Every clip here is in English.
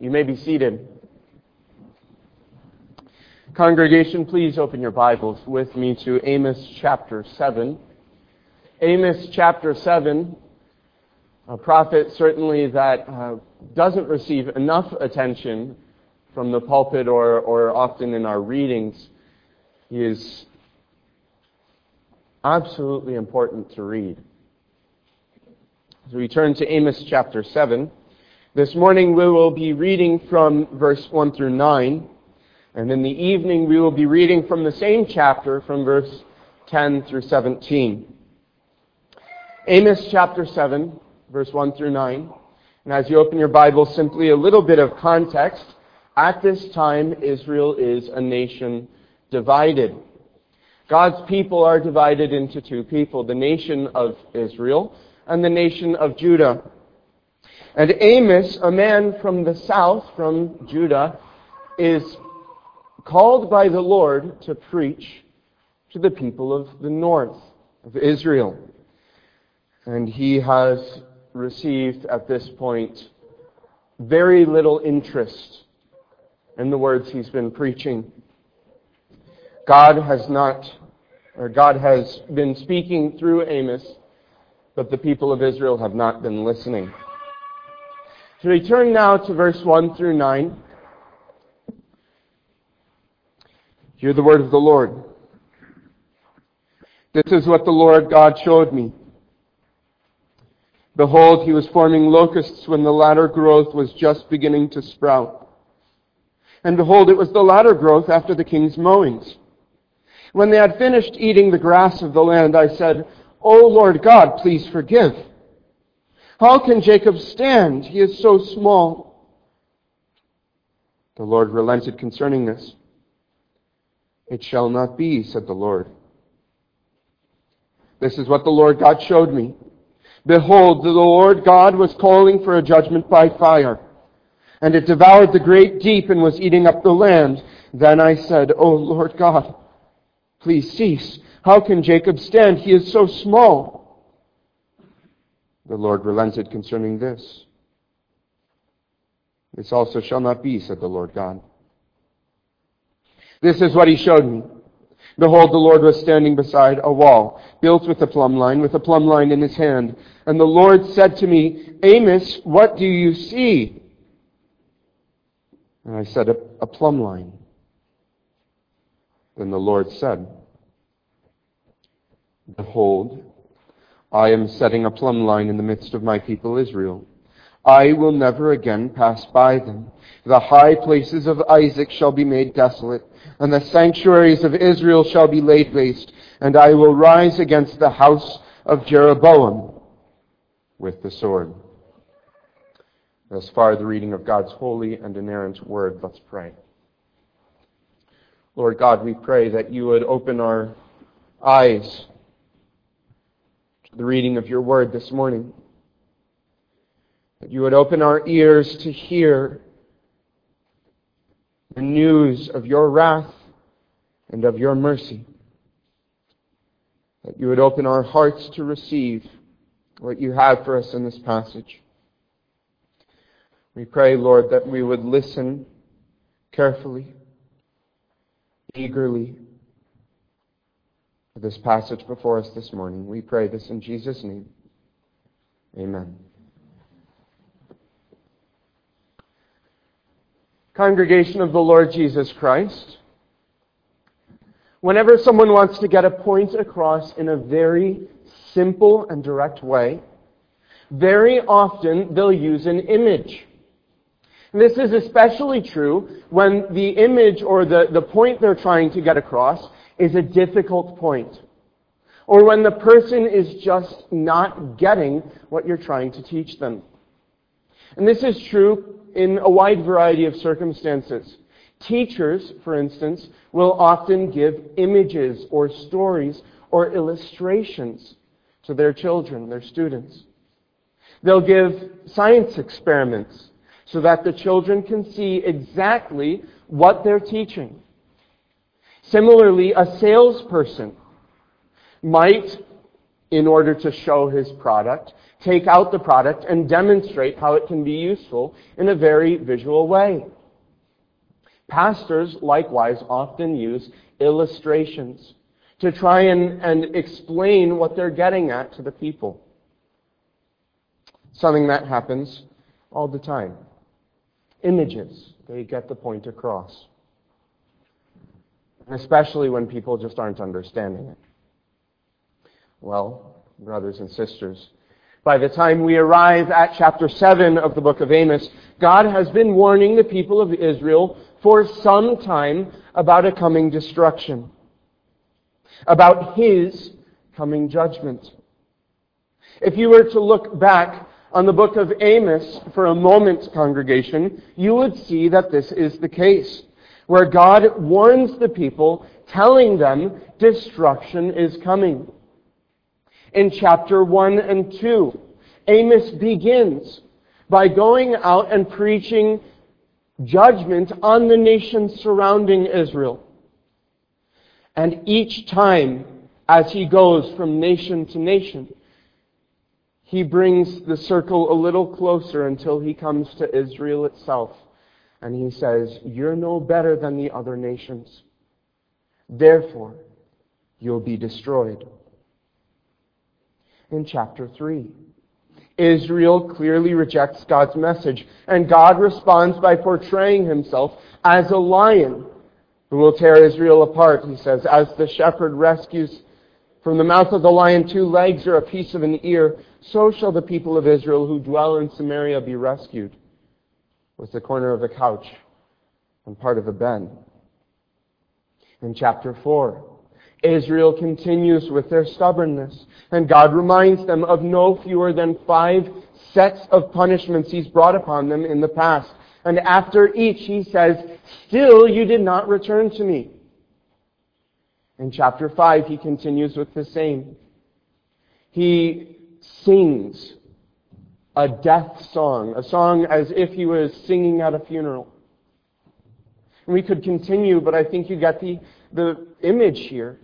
You may be seated. Congregation, please open your Bibles with me to Amos chapter 7. Amos chapter 7, a prophet certainly that uh, doesn't receive enough attention from the pulpit or, or often in our readings. He is absolutely important to read. As we turn to Amos chapter 7, this morning we will be reading from verse 1 through 9, and in the evening we will be reading from the same chapter from verse 10 through 17. Amos chapter 7, verse 1 through 9. And as you open your Bible, simply a little bit of context. At this time, Israel is a nation divided. God's people are divided into two people, the nation of Israel and the nation of Judah. And Amos, a man from the south, from Judah, is called by the Lord to preach to the people of the north of Israel. And he has received at this point very little interest in the words he's been preaching. God has not, or God has been speaking through Amos, but the people of Israel have not been listening. So we turn now to verse 1 through 9. Hear the word of the Lord. This is what the Lord God showed me. Behold, he was forming locusts when the latter growth was just beginning to sprout. And behold, it was the latter growth after the king's mowings. When they had finished eating the grass of the land, I said, O Lord God, please forgive. How can Jacob stand? He is so small. The Lord relented concerning this. It shall not be, said the Lord. This is what the Lord God showed me. Behold, the Lord God was calling for a judgment by fire, and it devoured the great deep and was eating up the land. Then I said, O Lord God, please cease. How can Jacob stand? He is so small. The Lord relented concerning this. This also shall not be, said the Lord God. This is what he showed me. Behold, the Lord was standing beside a wall, built with a plumb line, with a plumb line in his hand. And the Lord said to me, Amos, what do you see? And I said, a, a plumb line. Then the Lord said, Behold, I am setting a plumb line in the midst of my people Israel. I will never again pass by them. The high places of Isaac shall be made desolate, and the sanctuaries of Israel shall be laid waste, and I will rise against the house of Jeroboam with the sword. Thus far, the reading of God's holy and inerrant word. Let's pray. Lord God, we pray that you would open our eyes the reading of your word this morning. That you would open our ears to hear the news of your wrath and of your mercy. That you would open our hearts to receive what you have for us in this passage. We pray, Lord, that we would listen carefully, eagerly, for this passage before us this morning. We pray this in Jesus' name. Amen. Congregation of the Lord Jesus Christ, whenever someone wants to get a point across in a very simple and direct way, very often they'll use an image. This is especially true when the image or the, the point they're trying to get across is a difficult point. Or when the person is just not getting what you're trying to teach them. And this is true in a wide variety of circumstances. Teachers, for instance, will often give images or stories or illustrations to their children, their students. They'll give science experiments so that the children can see exactly what they're teaching. Similarly, a salesperson might, in order to show his product, take out the product and demonstrate how it can be useful in a very visual way. Pastors likewise often use illustrations to try and, and explain what they're getting at to the people. Something that happens all the time. Images, they get the point across. Especially when people just aren't understanding it. Well, brothers and sisters, by the time we arrive at chapter 7 of the book of Amos, God has been warning the people of Israel for some time about a coming destruction, about His coming judgment. If you were to look back on the book of Amos for a moment, congregation, you would see that this is the case, where God warns the people, telling them destruction is coming. In chapter 1 and 2, Amos begins by going out and preaching judgment on the nations surrounding Israel. And each time, as he goes from nation to nation, he brings the circle a little closer until he comes to Israel itself. And he says, You're no better than the other nations. Therefore, you'll be destroyed. In chapter 3, Israel clearly rejects God's message, and God responds by portraying himself as a lion who will tear Israel apart, he says, as the shepherd rescues from the mouth of the lion two legs or a piece of an ear, so shall the people of Israel who dwell in Samaria be rescued with the corner of a couch and part of a bed. In chapter 4, Israel continues with their stubbornness, and God reminds them of no fewer than five sets of punishments He's brought upon them in the past. And after each, He says, Still you did not return to me. In chapter 5, He continues with the same. He sings a death song, a song as if He was singing at a funeral. And we could continue, but I think you get the, the image here.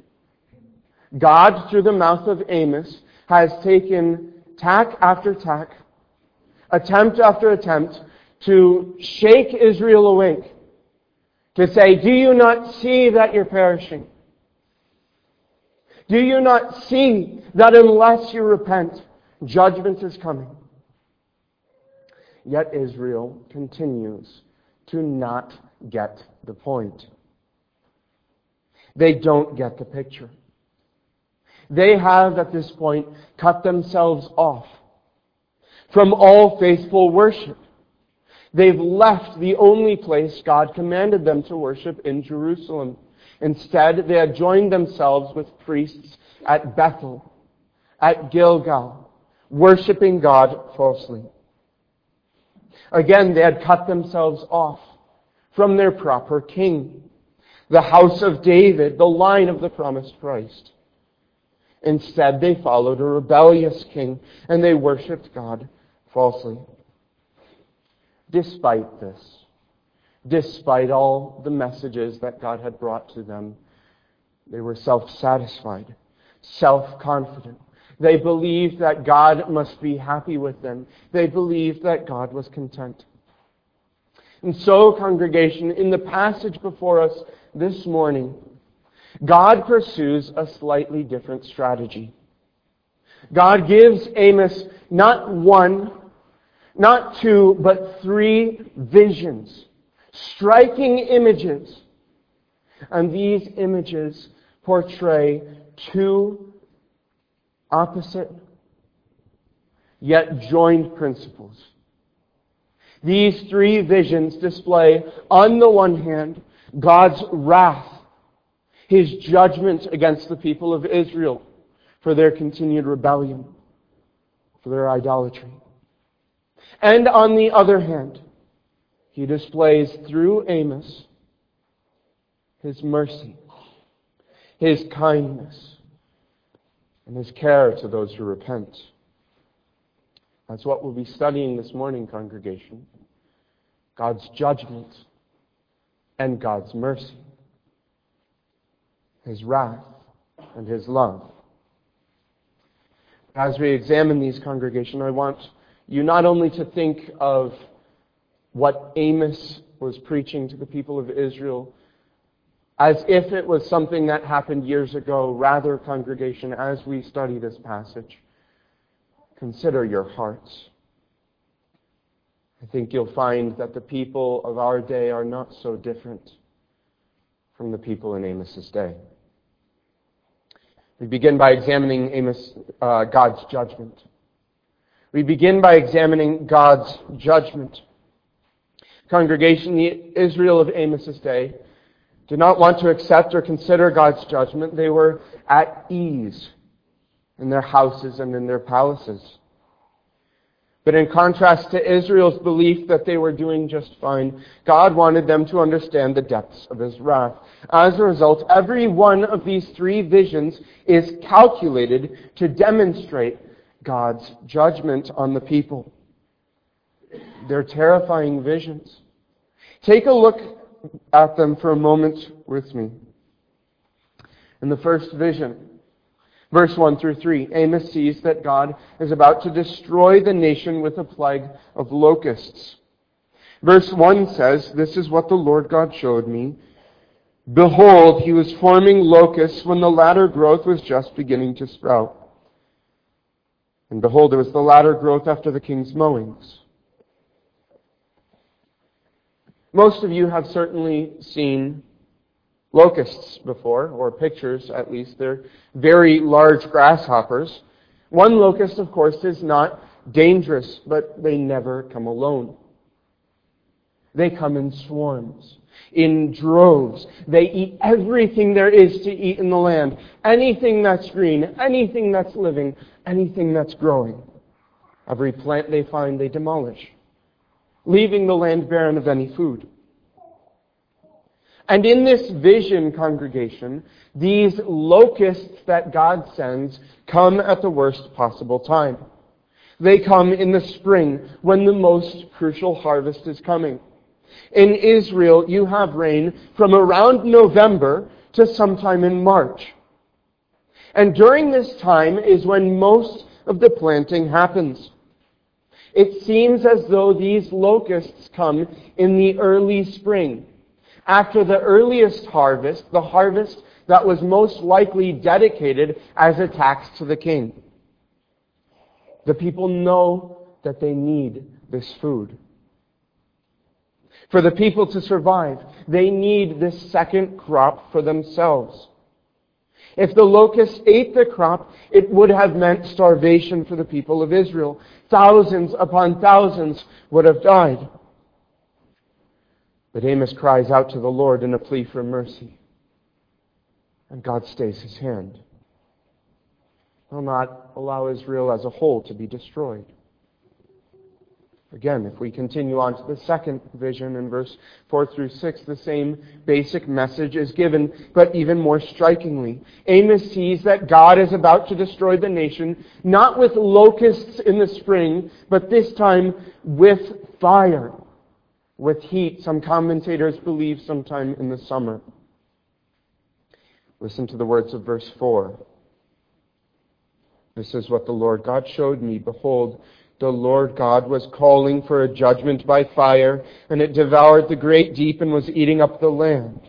God, through the mouth of Amos, has taken tack after tack, attempt after attempt, to shake Israel awake. To say, Do you not see that you're perishing? Do you not see that unless you repent, judgment is coming? Yet Israel continues to not get the point. They don't get the picture. They have at this point cut themselves off from all faithful worship. They've left the only place God commanded them to worship in Jerusalem. Instead, they had joined themselves with priests at Bethel, at Gilgal, worshiping God falsely. Again, they had cut themselves off from their proper king, the house of David, the line of the promised Christ. Instead, they followed a rebellious king and they worshiped God falsely. Despite this, despite all the messages that God had brought to them, they were self satisfied, self confident. They believed that God must be happy with them. They believed that God was content. And so, congregation, in the passage before us this morning, God pursues a slightly different strategy. God gives Amos not one, not two, but three visions, striking images. And these images portray two opposite yet joined principles. These three visions display, on the one hand, God's wrath his judgment against the people of Israel for their continued rebellion, for their idolatry. And on the other hand, he displays through Amos his mercy, his kindness, and his care to those who repent. That's what we'll be studying this morning, congregation. God's judgment and God's mercy. His wrath and His love. As we examine these congregation, I want you not only to think of what Amos was preaching to the people of Israel as if it was something that happened years ago. Rather, congregation, as we study this passage, consider your hearts. I think you'll find that the people of our day are not so different from the people in Amos's day. We begin by examining Amos, uh, God's judgment. We begin by examining God's judgment. Congregation, the Israel of Amos's day did not want to accept or consider God's judgment. They were at ease in their houses and in their palaces. But in contrast to Israel's belief that they were doing just fine, God wanted them to understand the depths of his wrath. As a result, every one of these three visions is calculated to demonstrate God's judgment on the people. They're terrifying visions. Take a look at them for a moment with me. In the first vision, Verse 1 through 3, Amos sees that God is about to destroy the nation with a plague of locusts. Verse 1 says, This is what the Lord God showed me. Behold, he was forming locusts when the latter growth was just beginning to sprout. And behold, it was the latter growth after the king's mowings. Most of you have certainly seen locusts before, or pictures at least. They're very large grasshoppers. One locust, of course, is not dangerous, but they never come alone. They come in swarms, in droves. They eat everything there is to eat in the land. Anything that's green, anything that's living, anything that's growing. Every plant they find, they demolish, leaving the land barren of any food. And in this vision, congregation, these locusts that God sends come at the worst possible time. They come in the spring when the most crucial harvest is coming. In Israel, you have rain from around November to sometime in March. And during this time is when most of the planting happens. It seems as though these locusts come in the early spring after the earliest harvest, the harvest that was most likely dedicated as a tax to the king. The people know that they need this food. For the people to survive, they need this second crop for themselves. If the locusts ate the crop, it would have meant starvation for the people of Israel. Thousands upon thousands would have died. But Amos cries out to the Lord in a plea for mercy. And God stays his hand. He'll not allow Israel as a whole to be destroyed. Again, if we continue on to the second vision in verse 4 through 6, the same basic message is given, but even more strikingly. Amos sees that God is about to destroy the nation, not with locusts in the spring, but this time with fire with heat, some commentators believe sometime in the summer. Listen to the words of verse 4. This is what the Lord God showed me. Behold, the Lord God was calling for a judgment by fire, and it devoured the great deep and was eating up the land.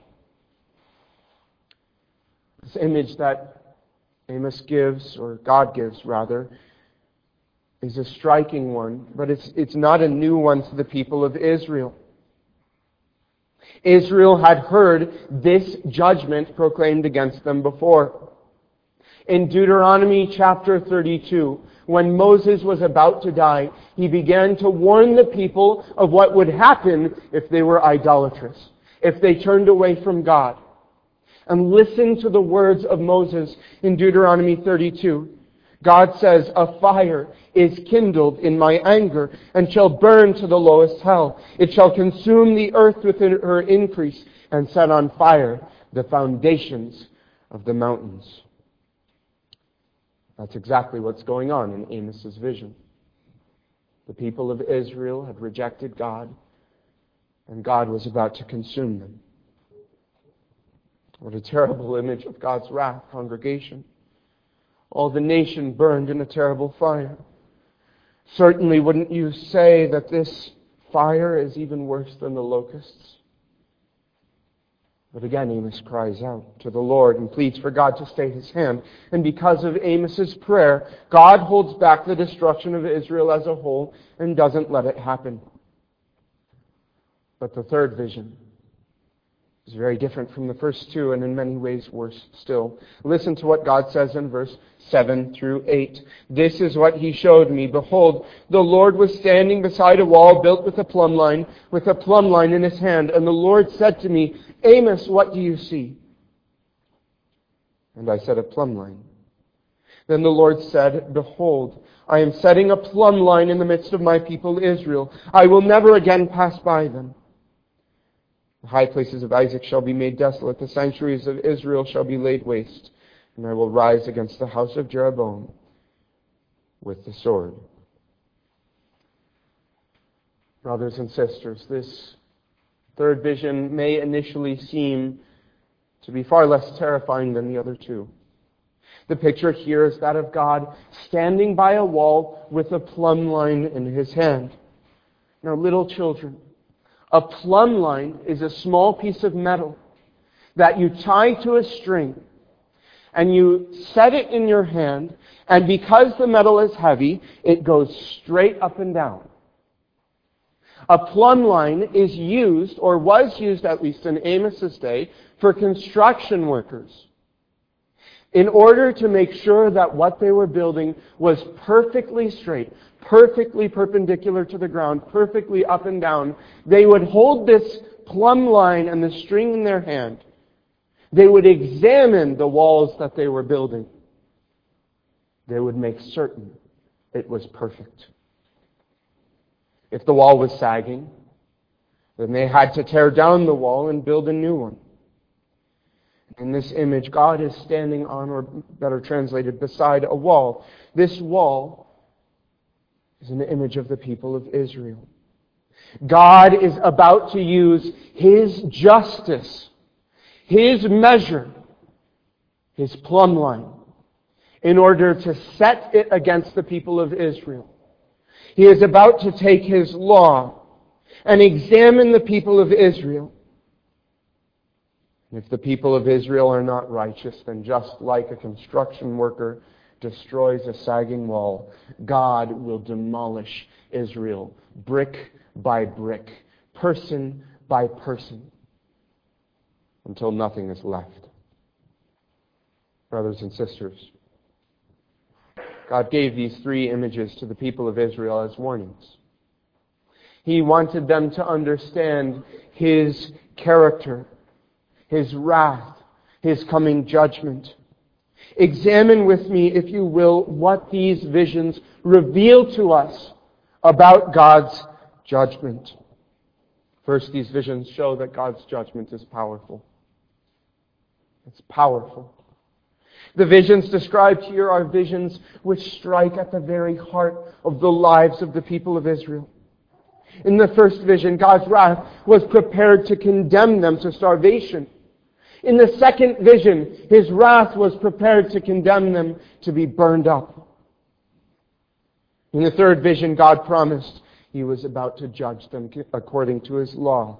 This image that Amos gives, or God gives rather, is a striking one, but it's, it's not a new one to the people of Israel. Israel had heard this judgment proclaimed against them before. In Deuteronomy chapter 32, when Moses was about to die, he began to warn the people of what would happen if they were idolatrous, if they turned away from God. And listen to the words of Moses in Deuteronomy 32. God says, A fire is kindled in my anger and shall burn to the lowest hell. It shall consume the earth with her increase and set on fire the foundations of the mountains. That's exactly what's going on in Amos's vision. The people of Israel had rejected God, and God was about to consume them. What a terrible image of God's wrath, congregation. all the nation burned in a terrible fire. Certainly, wouldn't you say that this fire is even worse than the locusts? But again, Amos cries out to the Lord and pleads for God to stay his hand. And because of Amos's prayer, God holds back the destruction of Israel as a whole and doesn't let it happen. But the third vision is very different from the first two and in many ways worse still. Listen to what God says in verse 7 through 8. This is what he showed me. Behold, the Lord was standing beside a wall built with a plumb line, with a plumb line in his hand. And the Lord said to me, Amos, what do you see? And I said, A plumb line. Then the Lord said, Behold, I am setting a plumb line in the midst of my people Israel. I will never again pass by them. The high places of Isaac shall be made desolate. The sanctuaries of Israel shall be laid waste. And I will rise against the house of Jeroboam with the sword. Brothers and sisters, this third vision may initially seem to be far less terrifying than the other two. The picture here is that of God standing by a wall with a plumb line in his hand. Now, little children, a plumb line is a small piece of metal that you tie to a string and you set it in your hand, and because the metal is heavy, it goes straight up and down. A plumb line is used, or was used at least in Amos's day, for construction workers. In order to make sure that what they were building was perfectly straight, perfectly perpendicular to the ground, perfectly up and down, they would hold this plumb line and the string in their hand. They would examine the walls that they were building. They would make certain it was perfect. If the wall was sagging, then they had to tear down the wall and build a new one. In this image, God is standing on, or better translated, beside a wall. This wall is an image of the people of Israel. God is about to use His justice, His measure, His plumb line, in order to set it against the people of Israel. He is about to take His law and examine the people of Israel. If the people of Israel are not righteous, then just like a construction worker destroys a sagging wall, God will demolish Israel brick by brick, person by person, until nothing is left. Brothers and sisters, God gave these three images to the people of Israel as warnings. He wanted them to understand His character, His wrath, His coming judgment. Examine with me, if you will, what these visions reveal to us about God's judgment. First, these visions show that God's judgment is powerful. It's powerful. The visions described here are visions which strike at the very heart of the lives of the people of Israel. In the first vision, God's wrath was prepared to condemn them to starvation. In the second vision, his wrath was prepared to condemn them to be burned up. In the third vision, God promised he was about to judge them according to his law.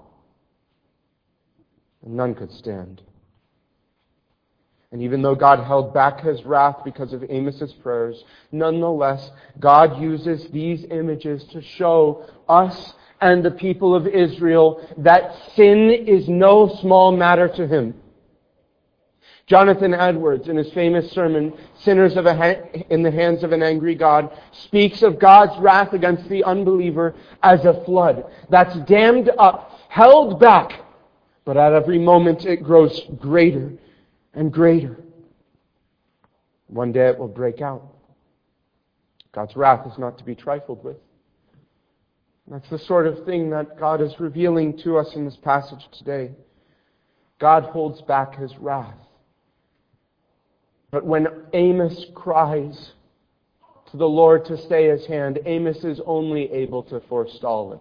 And none could stand. And even though God held back his wrath because of Amos's prayers, nonetheless, God uses these images to show us and the people of Israel that sin is no small matter to him. Jonathan Edwards, in his famous sermon, Sinners in the Hands of an Angry God, speaks of God's wrath against the unbeliever as a flood that's dammed up, held back, but at every moment it grows greater and greater. One day it will break out. God's wrath is not to be trifled with. That's the sort of thing that God is revealing to us in this passage today. God holds back his wrath. But when Amos cries to the Lord to stay his hand, Amos is only able to forestall it.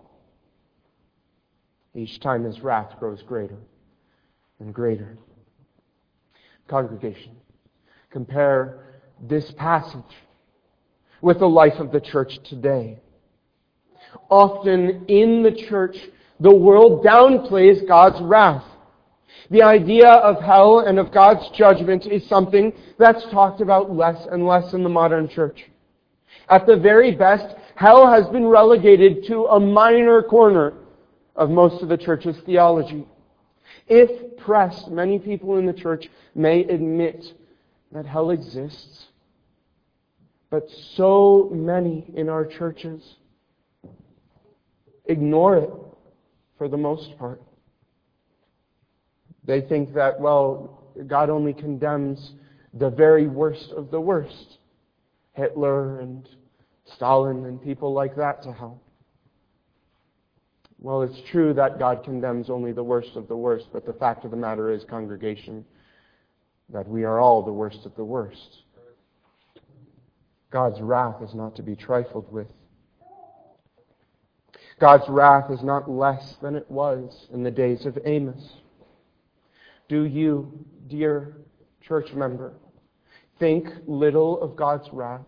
Each time his wrath grows greater and greater. Congregation, compare this passage with the life of the church today. Often in the church, the world downplays God's wrath. The idea of hell and of God's judgment is something that's talked about less and less in the modern church. At the very best, hell has been relegated to a minor corner of most of the church's theology. If pressed, many people in the church may admit that hell exists. But so many in our churches ignore it for the most part. They think that, well, God only condemns the very worst of the worst Hitler and Stalin and people like that to hell. Well, it's true that God condemns only the worst of the worst, but the fact of the matter is, congregation, that we are all the worst of the worst. God's wrath is not to be trifled with. God's wrath is not less than it was in the days of Amos. Do you, dear church member, think little of God's wrath?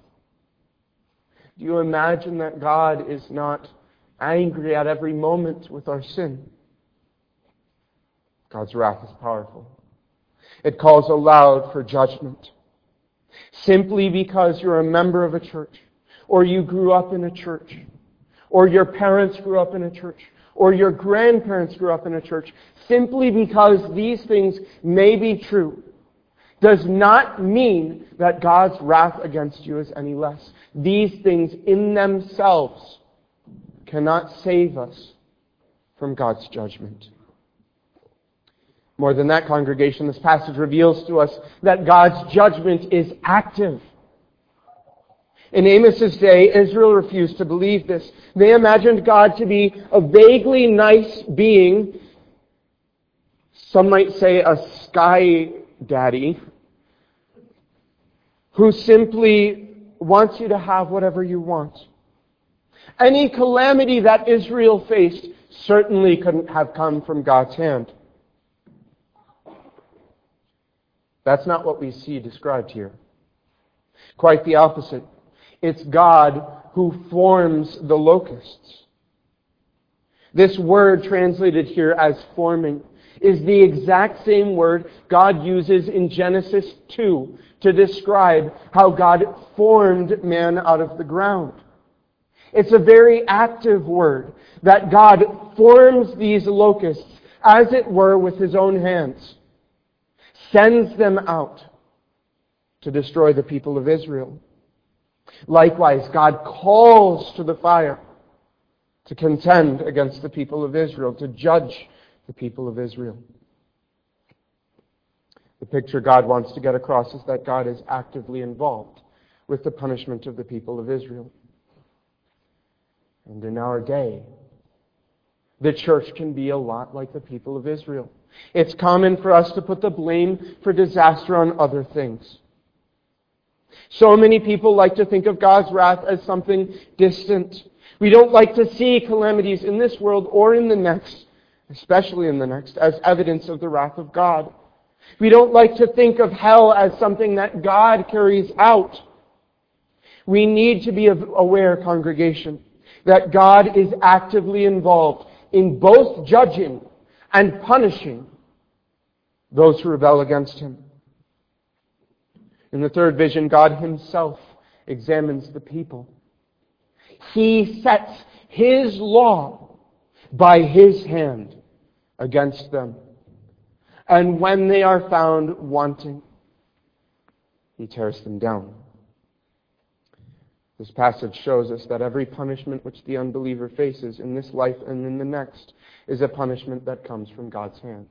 Do you imagine that God is not angry at every moment with our sin? God's wrath is powerful. It calls aloud for judgment. Simply because you're a member of a church, or you grew up in a church, or your parents grew up in a church, or your grandparents grew up in a church, simply because these things may be true, does not mean that God's wrath against you is any less. These things in themselves cannot save us from God's judgment. More than that, congregation, this passage reveals to us that God's judgment is active. In Amos's day, Israel refused to believe this. They imagined God to be a vaguely nice being, some might say a sky daddy, who simply wants you to have whatever you want. Any calamity that Israel faced certainly couldn't have come from God's hand. That's not what we see described here. Quite the opposite. It's God who forms the locusts. This word translated here as forming is the exact same word God uses in Genesis 2 to describe how God formed man out of the ground. It's a very active word that God forms these locusts, as it were, with his own hands sends them out to destroy the people of Israel. Likewise, God calls to the fire to contend against the people of Israel, to judge the people of Israel. The picture God wants to get across is that God is actively involved with the punishment of the people of Israel. And in our day, the church can be a lot like the people of Israel. It's common for us to put the blame for disaster on other things. So many people like to think of God's wrath as something distant. We don't like to see calamities in this world or in the next, especially in the next, as evidence of the wrath of God. We don't like to think of hell as something that God carries out. We need to be aware, congregation, that God is actively involved in both judging and punishing those who rebel against him. In the third vision, God himself examines the people. He sets his law by his hand against them. And when they are found wanting, he tears them down. This passage shows us that every punishment which the unbeliever faces in this life and in the next is a punishment that comes from God's hand.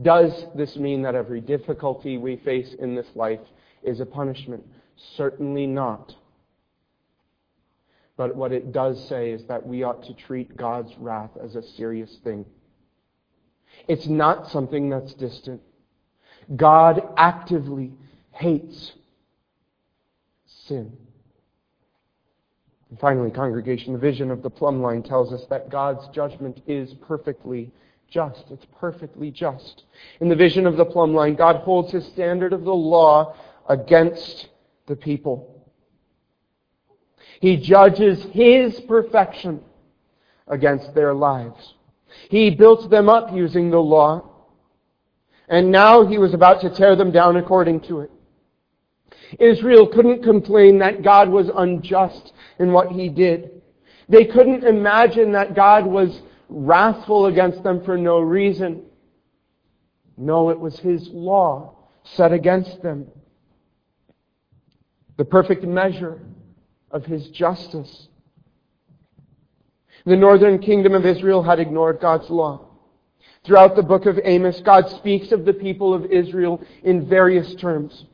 Does this mean that every difficulty we face in this life is a punishment? Certainly not. But what it does say is that we ought to treat God's wrath as a serious thing. It's not something that's distant. God actively hates sin. And finally, congregation, the vision of the plumb line tells us that God's judgment is perfectly just. It's perfectly just. In the vision of the plumb line, God holds his standard of the law against the people. He judges his perfection against their lives. He built them up using the law, and now he was about to tear them down according to it. Israel couldn't complain that God was unjust in what he did. They couldn't imagine that God was wrathful against them for no reason. No, it was his law set against them. The perfect measure of his justice. The northern kingdom of Israel had ignored God's law. Throughout the book of Amos, God speaks of the people of Israel in various terms.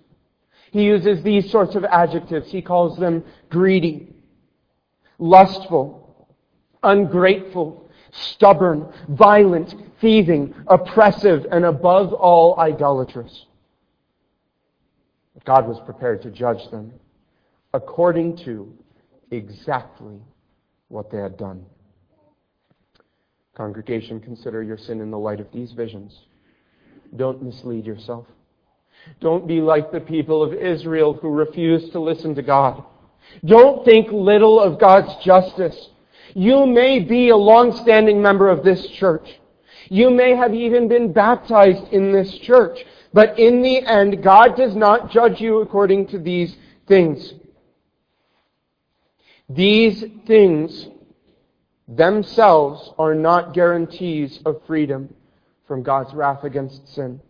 He uses these sorts of adjectives. He calls them greedy, lustful, ungrateful, stubborn, violent, thieving, oppressive, and above all, idolatrous. God was prepared to judge them according to exactly what they had done. Congregation, consider your sin in the light of these visions. Don't mislead yourself. Don't be like the people of Israel who refused to listen to God. Don't think little of God's justice. You may be a long-standing member of this church. You may have even been baptized in this church. But in the end, God does not judge you according to these things. These things themselves are not guarantees of freedom from God's wrath against sin.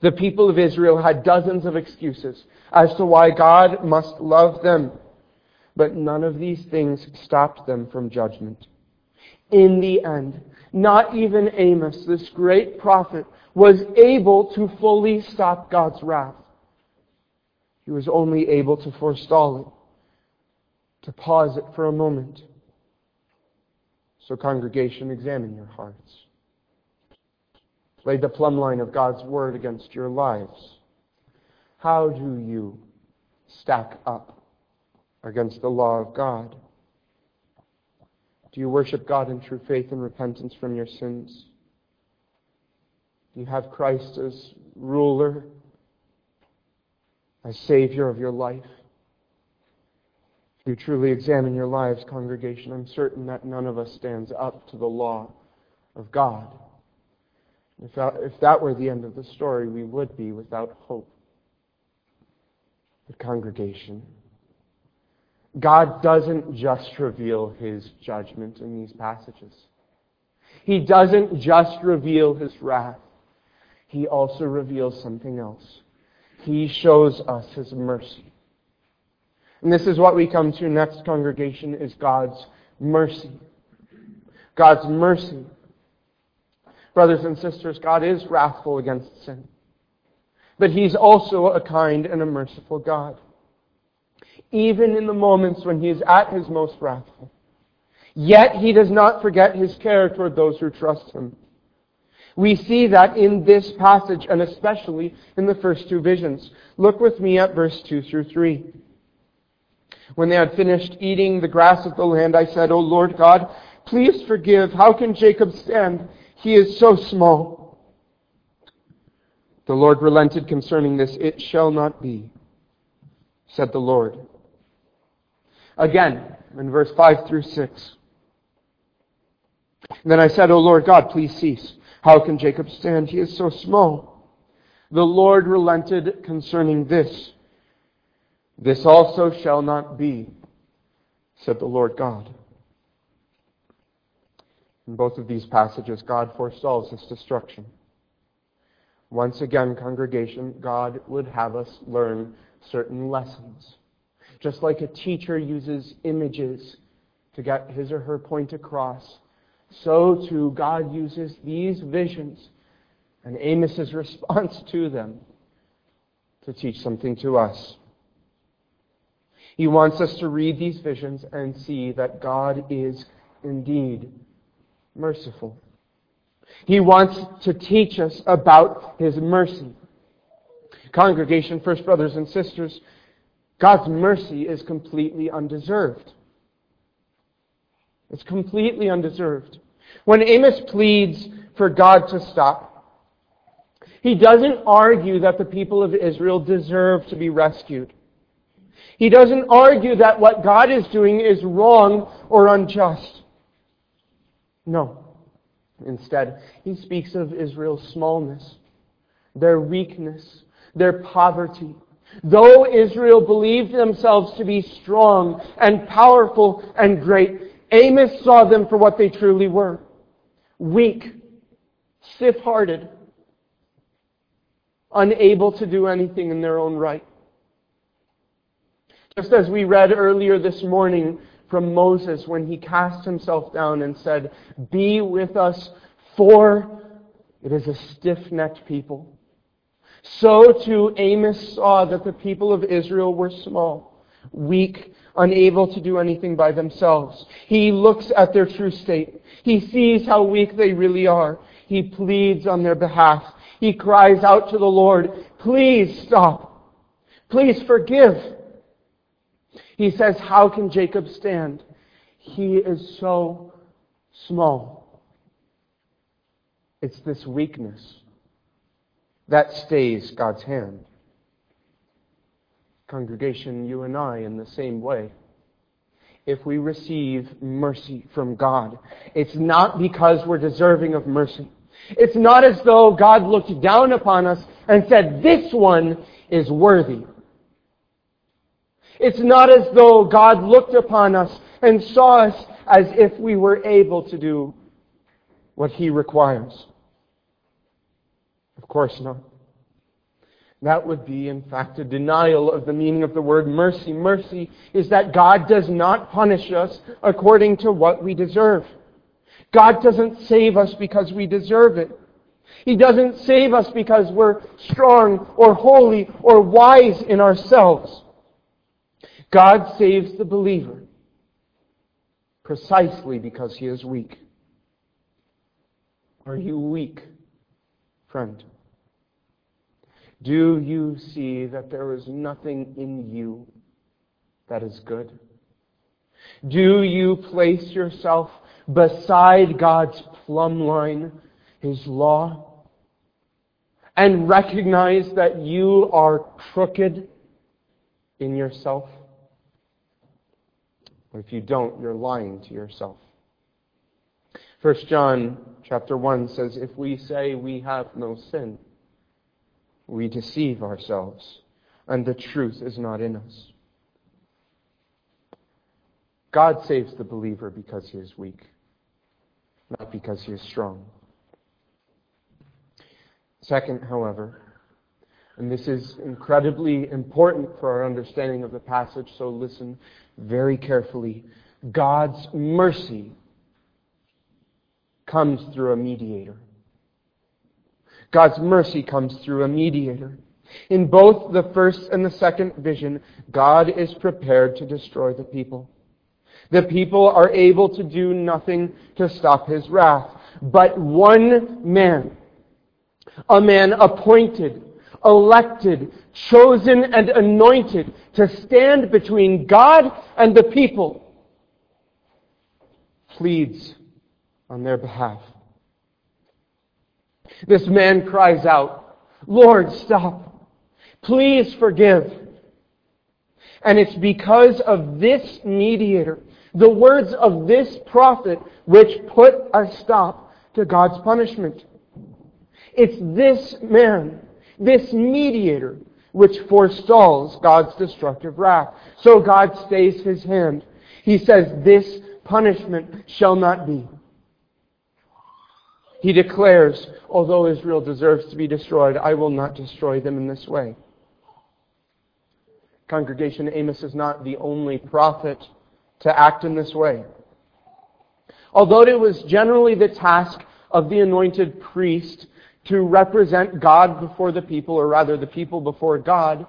The people of Israel had dozens of excuses as to why God must love them, but none of these things stopped them from judgment. In the end, not even Amos, this great prophet, was able to fully stop God's wrath. He was only able to forestall it, to pause it for a moment. So, congregation, examine your hearts. Lay the plumb line of God's Word against your lives. How do you stack up against the law of God? Do you worship God in true faith and repentance from your sins? Do you have Christ as ruler, as Savior of your life? If you truly examine your lives, congregation, I'm certain that none of us stands up to the law of God. If that, if that were the end of the story, we would be without hope. But, congregation, God doesn't just reveal his judgment in these passages. He doesn't just reveal his wrath. He also reveals something else. He shows us his mercy. And this is what we come to next, congregation, is God's mercy. God's mercy. Brothers and sisters, God is wrathful against sin. But He's also a kind and a merciful God even in the moments when he is at his most wrathful. Yet he does not forget his care toward those who trust him. We see that in this passage and especially in the first two visions. Look with me at verse 2 through 3. When they had finished eating the grass of the land, I said, O Lord God, please forgive. How can Jacob stand? He is so small. The Lord relented concerning this. It shall not be, said the Lord. Again, in verse 5 through 6. then I said, O Lord God, please cease. How can Jacob stand? He is so small. The Lord relented concerning this. This also shall not be, said the Lord God. In both of these passages, God forestalls his destruction. Once again, congregation, God would have us learn certain lessons. Just like a teacher uses images to get his or her point across, so too God uses these visions and Amos's response to them to teach something to us. He wants us to read these visions and see that God is indeed merciful. He wants to teach us about His mercy. Congregation, first brothers and sisters, God's mercy is completely undeserved. It's completely undeserved. When Amos pleads for God to stop, He doesn't argue that the people of Israel deserve to be rescued. He doesn't argue that what God is doing is wrong or unjust. No. Instead, he speaks of Israel's smallness, their weakness, their poverty. Though Israel believed themselves to be strong and powerful and great, Amos saw them for what they truly were weak, stiff hearted, unable to do anything in their own right. Just as we read earlier this morning from Moses when he cast himself down and said, Be with us, for it is a stiff necked people. So too Amos saw that the people of Israel were small, weak, unable to do anything by themselves. He looks at their true state. He sees how weak they really are. He pleads on their behalf. He cries out to the Lord, Please stop. Please forgive. He says, How can Jacob stand? He is so small. It's this weakness that stays God's hand. Congregation, you and I, in the same way. If we receive mercy from God, it's not because we're deserving of mercy. It's not as though God looked down upon us and said, This one is worthy. It's not as though God looked upon us and saw us as if we were able to do what He requires. Of course not. That would be, in fact, a denial of the meaning of the word mercy. Mercy is that God does not punish us according to what we deserve. God doesn't save us because we deserve it. He doesn't save us because we're strong or holy or wise in ourselves. God saves the believer precisely because he is weak. Are you weak, friend? Do you see that there is nothing in you that is good? Do you place yourself beside God's plumb line, His law, and recognize that you are crooked in yourself? Or if you don't, you're lying to yourself. 1 John chapter 1 says, If we say we have no sin, we deceive ourselves, and the truth is not in us. God saves the believer because he is weak, not because he is strong. Second, however, and this is incredibly important for our understanding of the passage, so listen very carefully. God's mercy comes through a mediator. God's mercy comes through a mediator. In both the first and the second vision, God is prepared to destroy the people. The people are able to do nothing to stop his wrath. But one man, a man appointed, elected, chosen, and anointed to stand between God and the people, pleads on their behalf. This man cries out, Lord, stop. Please forgive. And it's because of this mediator, the words of this prophet, which put a stop to God's punishment. It's this man, this mediator, which forestalls God's destructive wrath. So God stays his hand. He says, This punishment shall not be. He declares, although Israel deserves to be destroyed, I will not destroy them in this way. Congregation, Amos is not the only prophet to act in this way. Although it was generally the task of the anointed priest to represent God before the people, or rather the people before God,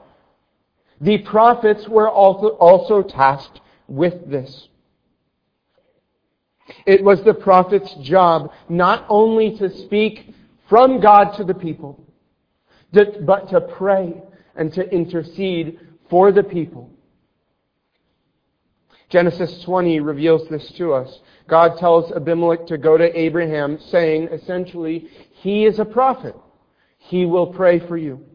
the prophets were also, also tasked with this. It was the prophet's job not only to speak from God to the people, but to pray and to intercede for the people. Genesis 20 reveals this to us. God tells Abimelech to go to Abraham, saying, essentially, he is a prophet. He will pray for you.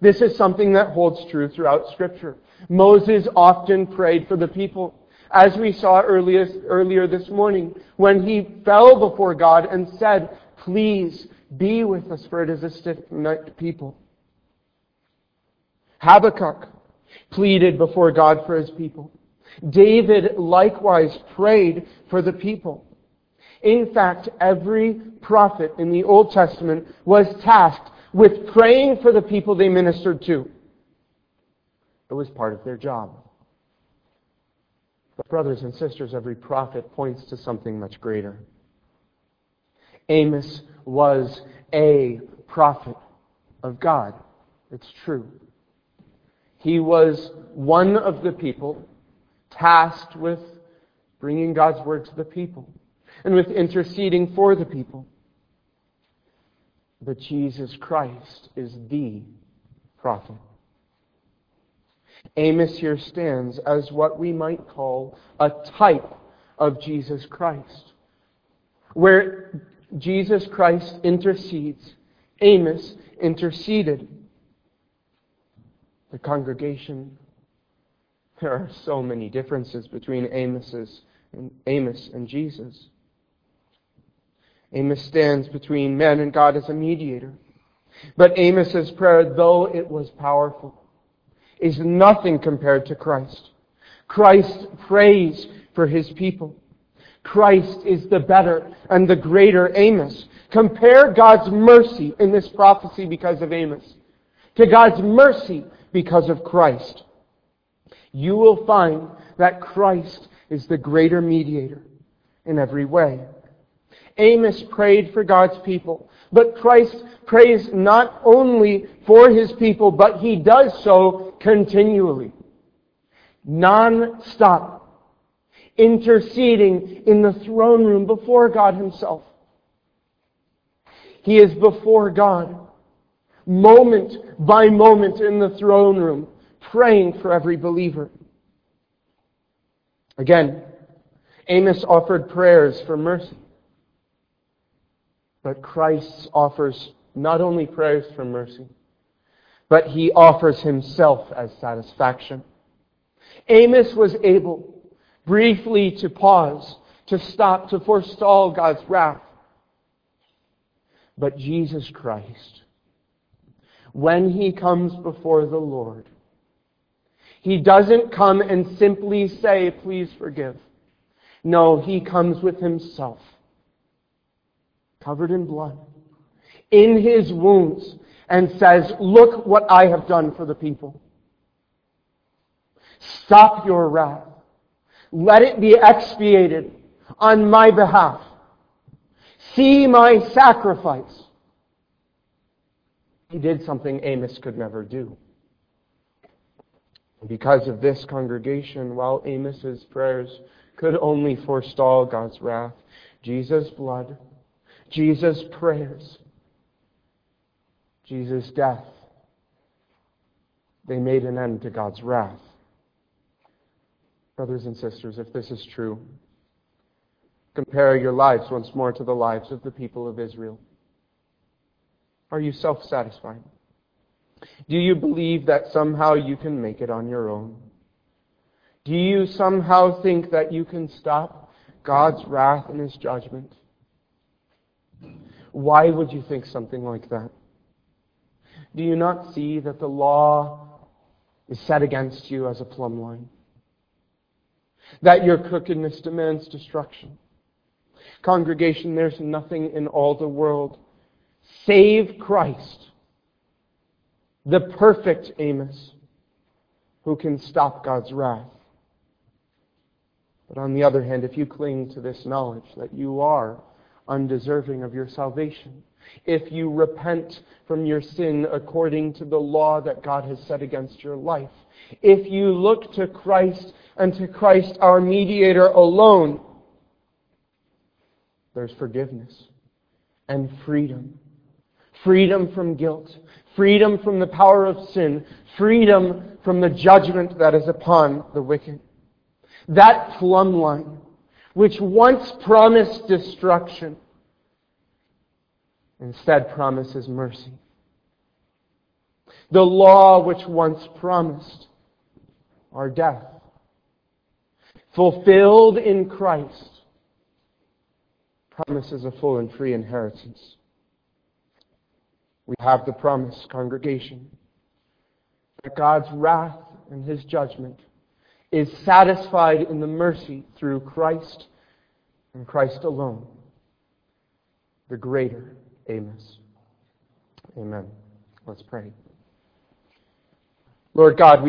This is something that holds true throughout Scripture. Moses often prayed for the people. As we saw earlier, earlier this morning, when he fell before God and said, Please be with us, for it is a stiff necked people. Habakkuk pleaded before God for his people. David likewise prayed for the people. In fact, every prophet in the Old Testament was tasked with praying for the people they ministered to. It was part of their job. But, brothers and sisters, every prophet points to something much greater. Amos was a prophet of God. It's true. He was one of the people tasked with bringing God's word to the people and with interceding for the people. But Jesus Christ is the prophet. Amos here stands as what we might call a type of Jesus Christ. Where Jesus Christ intercedes, Amos interceded. The congregation, there are so many differences between Amos's and Amos and Jesus. Amos stands between man and God as a mediator. But Amos's prayer, though it was powerful, is nothing compared to Christ. Christ prays for his people. Christ is the better and the greater Amos. Compare God's mercy in this prophecy because of Amos to God's mercy because of Christ. You will find that Christ is the greater mediator in every way. Amos prayed for God's people, but Christ prays not only for his people, but he does so continually. Non-stop. Interceding in the throne room before God himself. He is before God, moment by moment in the throne room, praying for every believer. Again, Amos offered prayers for mercy. But Christ offers not only prayers for mercy, but he offers himself as satisfaction. Amos was able briefly to pause, to stop, to forestall God's wrath. But Jesus Christ, when he comes before the Lord, he doesn't come and simply say, please forgive. No, he comes with himself covered in blood, in his wounds, and says, Look what I have done for the people. Stop your wrath. Let it be expiated on my behalf. See my sacrifice. He did something Amos could never do. Because of this congregation, while Amos's prayers could only forestall God's wrath, Jesus' blood Jesus' prayers, Jesus' death, they made an end to God's wrath. Brothers and sisters, if this is true, compare your lives once more to the lives of the people of Israel. Are you self satisfied? Do you believe that somehow you can make it on your own? Do you somehow think that you can stop God's wrath and His judgment? Why would you think something like that? Do you not see that the law is set against you as a plumb line? That your crookedness demands destruction. Congregation, there's nothing in all the world save Christ, the perfect Amos, who can stop God's wrath. But on the other hand, if you cling to this knowledge that you are undeserving of your salvation. If you repent from your sin according to the law that God has set against your life. If you look to Christ and to Christ our mediator alone, there's forgiveness and freedom. Freedom from guilt. Freedom from the power of sin. Freedom from the judgment that is upon the wicked. That plumb line which once promised destruction, instead promises mercy. The law which once promised our death, fulfilled in Christ, promises a full and free inheritance. We have the promise, congregation, that God's wrath and his judgment is satisfied in the mercy through Christ and Christ alone, the greater Amos. Amen. Let's pray. Lord God, we